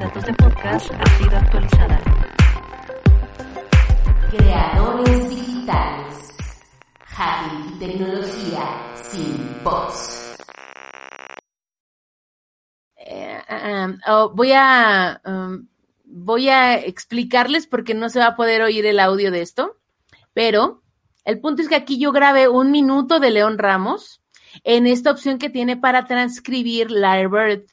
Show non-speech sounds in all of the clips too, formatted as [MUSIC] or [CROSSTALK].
Datos de podcast ha sido actualizada. Creadores digitales. Hacking y tecnología sin bots. Eh, ah, oh, voy a um, voy a explicarles porque no se va a poder oír el audio de esto, pero el punto es que aquí yo grabé un minuto de León Ramos en esta opción que tiene para transcribir Lyrebird.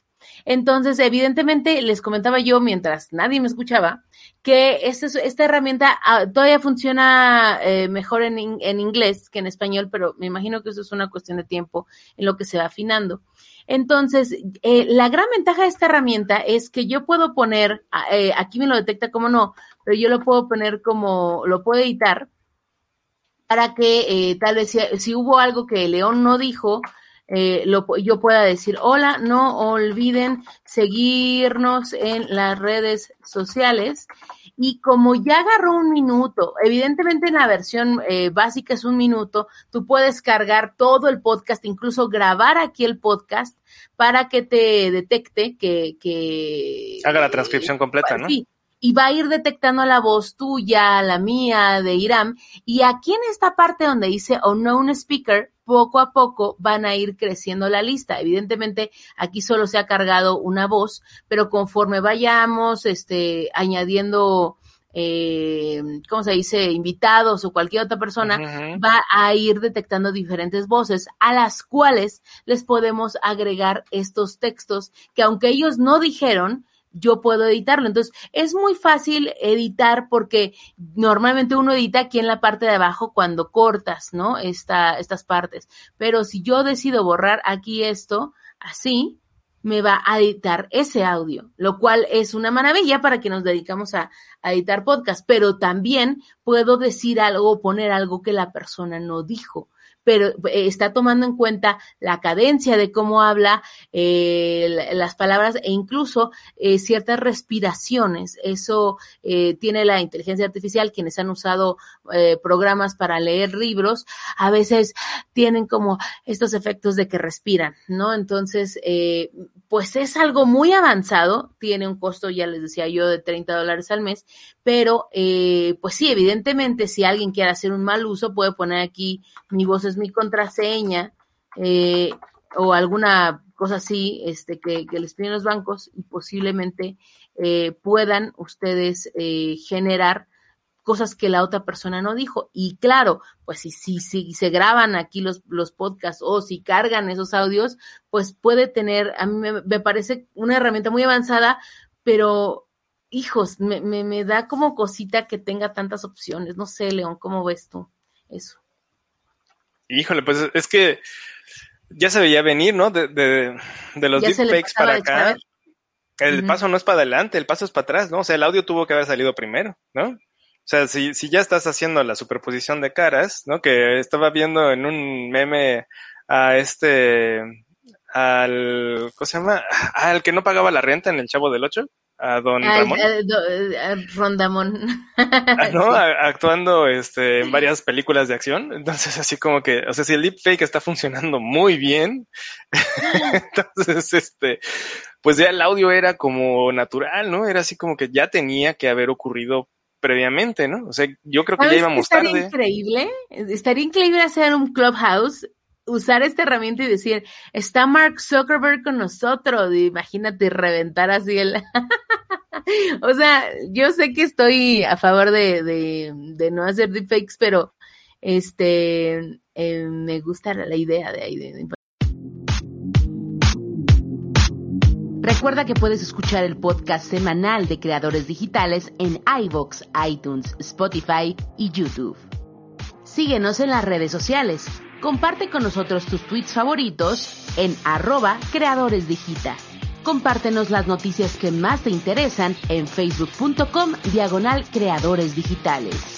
Entonces, evidentemente, les comentaba yo mientras nadie me escuchaba que esta, herramienta ah, todavía funciona eh, mejor en, en inglés que en español, pero me imagino que eso es una cuestión de tiempo en lo que se va afinando. Entonces, eh, la gran ventaja de esta herramienta es que yo puedo poner, ah, eh, aquí me lo detecta como no, pero yo lo puedo poner como, lo puedo editar para que tal vez si, si hubo algo que León no dijo, eh, lo, yo pueda decir, hola, no olviden seguirnos en las redes sociales. Y como ya agarró un minuto, evidentemente en la versión eh, básica es un minuto, tú puedes cargar todo el podcast, incluso grabar aquí el podcast para que te detecte que... que Haga la transcripción completa, ¿no? Sí, y va a ir detectando la voz tuya, la mía, de Iram. Y aquí en esta parte donde dice unknown speaker, poco a poco van a ir creciendo la lista. Evidentemente, aquí solo se ha cargado una voz, pero conforme vayamos este, añadiendo, eh, ¿cómo se dice?, invitados o cualquier otra persona, va a ir detectando diferentes voces a las cuales les podemos agregar estos textos que aunque ellos no dijeron, yo puedo editarlo. Entonces, es muy fácil editar porque normalmente uno edita aquí en la parte de abajo cuando cortas, ¿no? Esta, estas partes. Pero si yo decido borrar aquí esto, así, me va a editar ese audio, lo cual es una maravilla para que nos dedicamos a, editar podcast, pero también puedo decir algo poner algo que la persona no dijo pero eh, está tomando en cuenta la cadencia de cómo habla, eh, la- las palabras e incluso eh, ciertas respiraciones. Eso tiene la inteligencia artificial, quienes han usado programas para leer libros, a veces tienen como estos efectos de que respiran, ¿no? Entonces, pues es algo muy avanzado, tiene un costo, ya les decía yo, de 30 dólares al mes, pero pues sí, evidentemente, si alguien quiere hacer un mal uso, puede poner aquí mi voz es mi contraseña eh, o alguna cosa así este, que, que les piden los bancos y posiblemente eh, puedan ustedes eh, generar cosas que la otra persona no dijo. Y claro, pues si, si, si se graban aquí los, los podcasts o si cargan esos audios, pues puede tener, a mí me, me parece una herramienta muy avanzada, pero hijos, me, me, me da como cosita que tenga tantas opciones. No sé, León, ¿cómo ves tú eso? Híjole, pues es que ya se veía venir, ¿no? De, de, de los deepfakes para acá. El paso no es para adelante, el paso es para atrás, ¿no? O sea, el audio tuvo que haber salido primero, ¿no? O sea, si, si ya estás haciendo la superposición de caras, ¿no? Que estaba viendo en un meme a este, al, ¿cómo se llama? Al que no pagaba la renta en el Chavo del Ocho, a don Ay, Ramón. eh, do- eh, Rondamón. Ah, ¿no? [LAUGHS] Sí. A- Actuando este, en varias películas de acción. Entonces, así como que, o sea, si el deepfake está funcionando muy bien, [LAUGHS] entonces, este, pues ya el audio era como natural, ¿no? Era así como que ya tenía que haber ocurrido previamente, ¿no? O sea, yo creo que ya ¿Sabes qué íbamos estaría tarde. increíble? Estaría increíble hacer un clubhouse, usar esta herramienta y decir, está Mark Zuckerberg con nosotros. Imagínate reventar así el. [LAUGHS] [LAUGHS] o sea, yo sé que estoy a favor de, de, no hacer deepfakes, pero Este, eh, me gusta la, idea de ahí. Recuerda que puedes escuchar el podcast semanal de creadores digitales en iVoox, iTunes, Spotify y YouTube. Síguenos en las redes sociales. Comparte con nosotros tus tweets favoritos en arroba creadores digita. Compártenos las noticias que más te interesan en facebook.com diagonal creadores digitales.